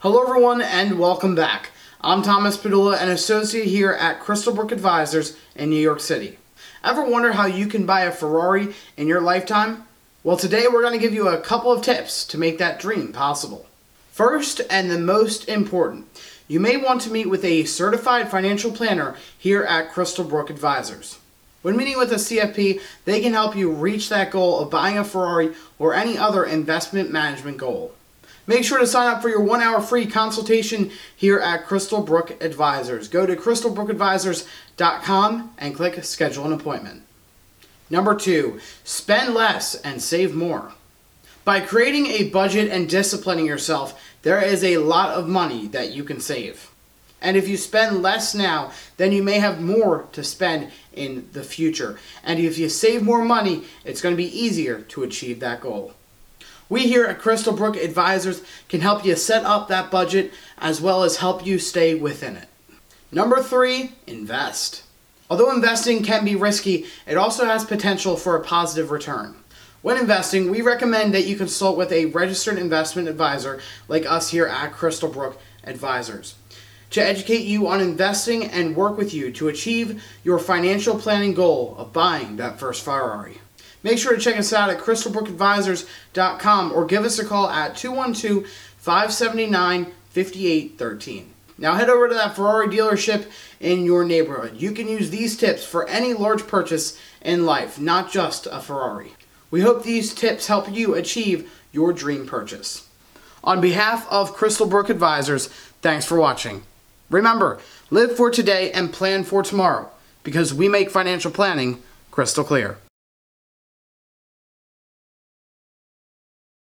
Hello, everyone, and welcome back. I'm Thomas Padula, an associate here at Crystalbrook Advisors in New York City. Ever wonder how you can buy a Ferrari in your lifetime? Well, today we're going to give you a couple of tips to make that dream possible. First, and the most important, you may want to meet with a certified financial planner here at Crystalbrook Advisors. When meeting with a CFP, they can help you reach that goal of buying a Ferrari or any other investment management goal. Make sure to sign up for your one hour free consultation here at Crystalbrook Advisors. Go to crystalbrookadvisors.com and click schedule an appointment. Number two, spend less and save more. By creating a budget and disciplining yourself, there is a lot of money that you can save. And if you spend less now, then you may have more to spend in the future. And if you save more money, it's going to be easier to achieve that goal. We here at Crystal Brook Advisors can help you set up that budget as well as help you stay within it. Number three, invest. Although investing can be risky, it also has potential for a positive return. When investing, we recommend that you consult with a registered investment advisor like us here at Crystal Brook Advisors to educate you on investing and work with you to achieve your financial planning goal of buying that first Ferrari. Make sure to check us out at crystalbrookadvisors.com or give us a call at 212 579 5813. Now head over to that Ferrari dealership in your neighborhood. You can use these tips for any large purchase in life, not just a Ferrari. We hope these tips help you achieve your dream purchase. On behalf of Crystalbrook Advisors, thanks for watching. Remember, live for today and plan for tomorrow because we make financial planning crystal clear.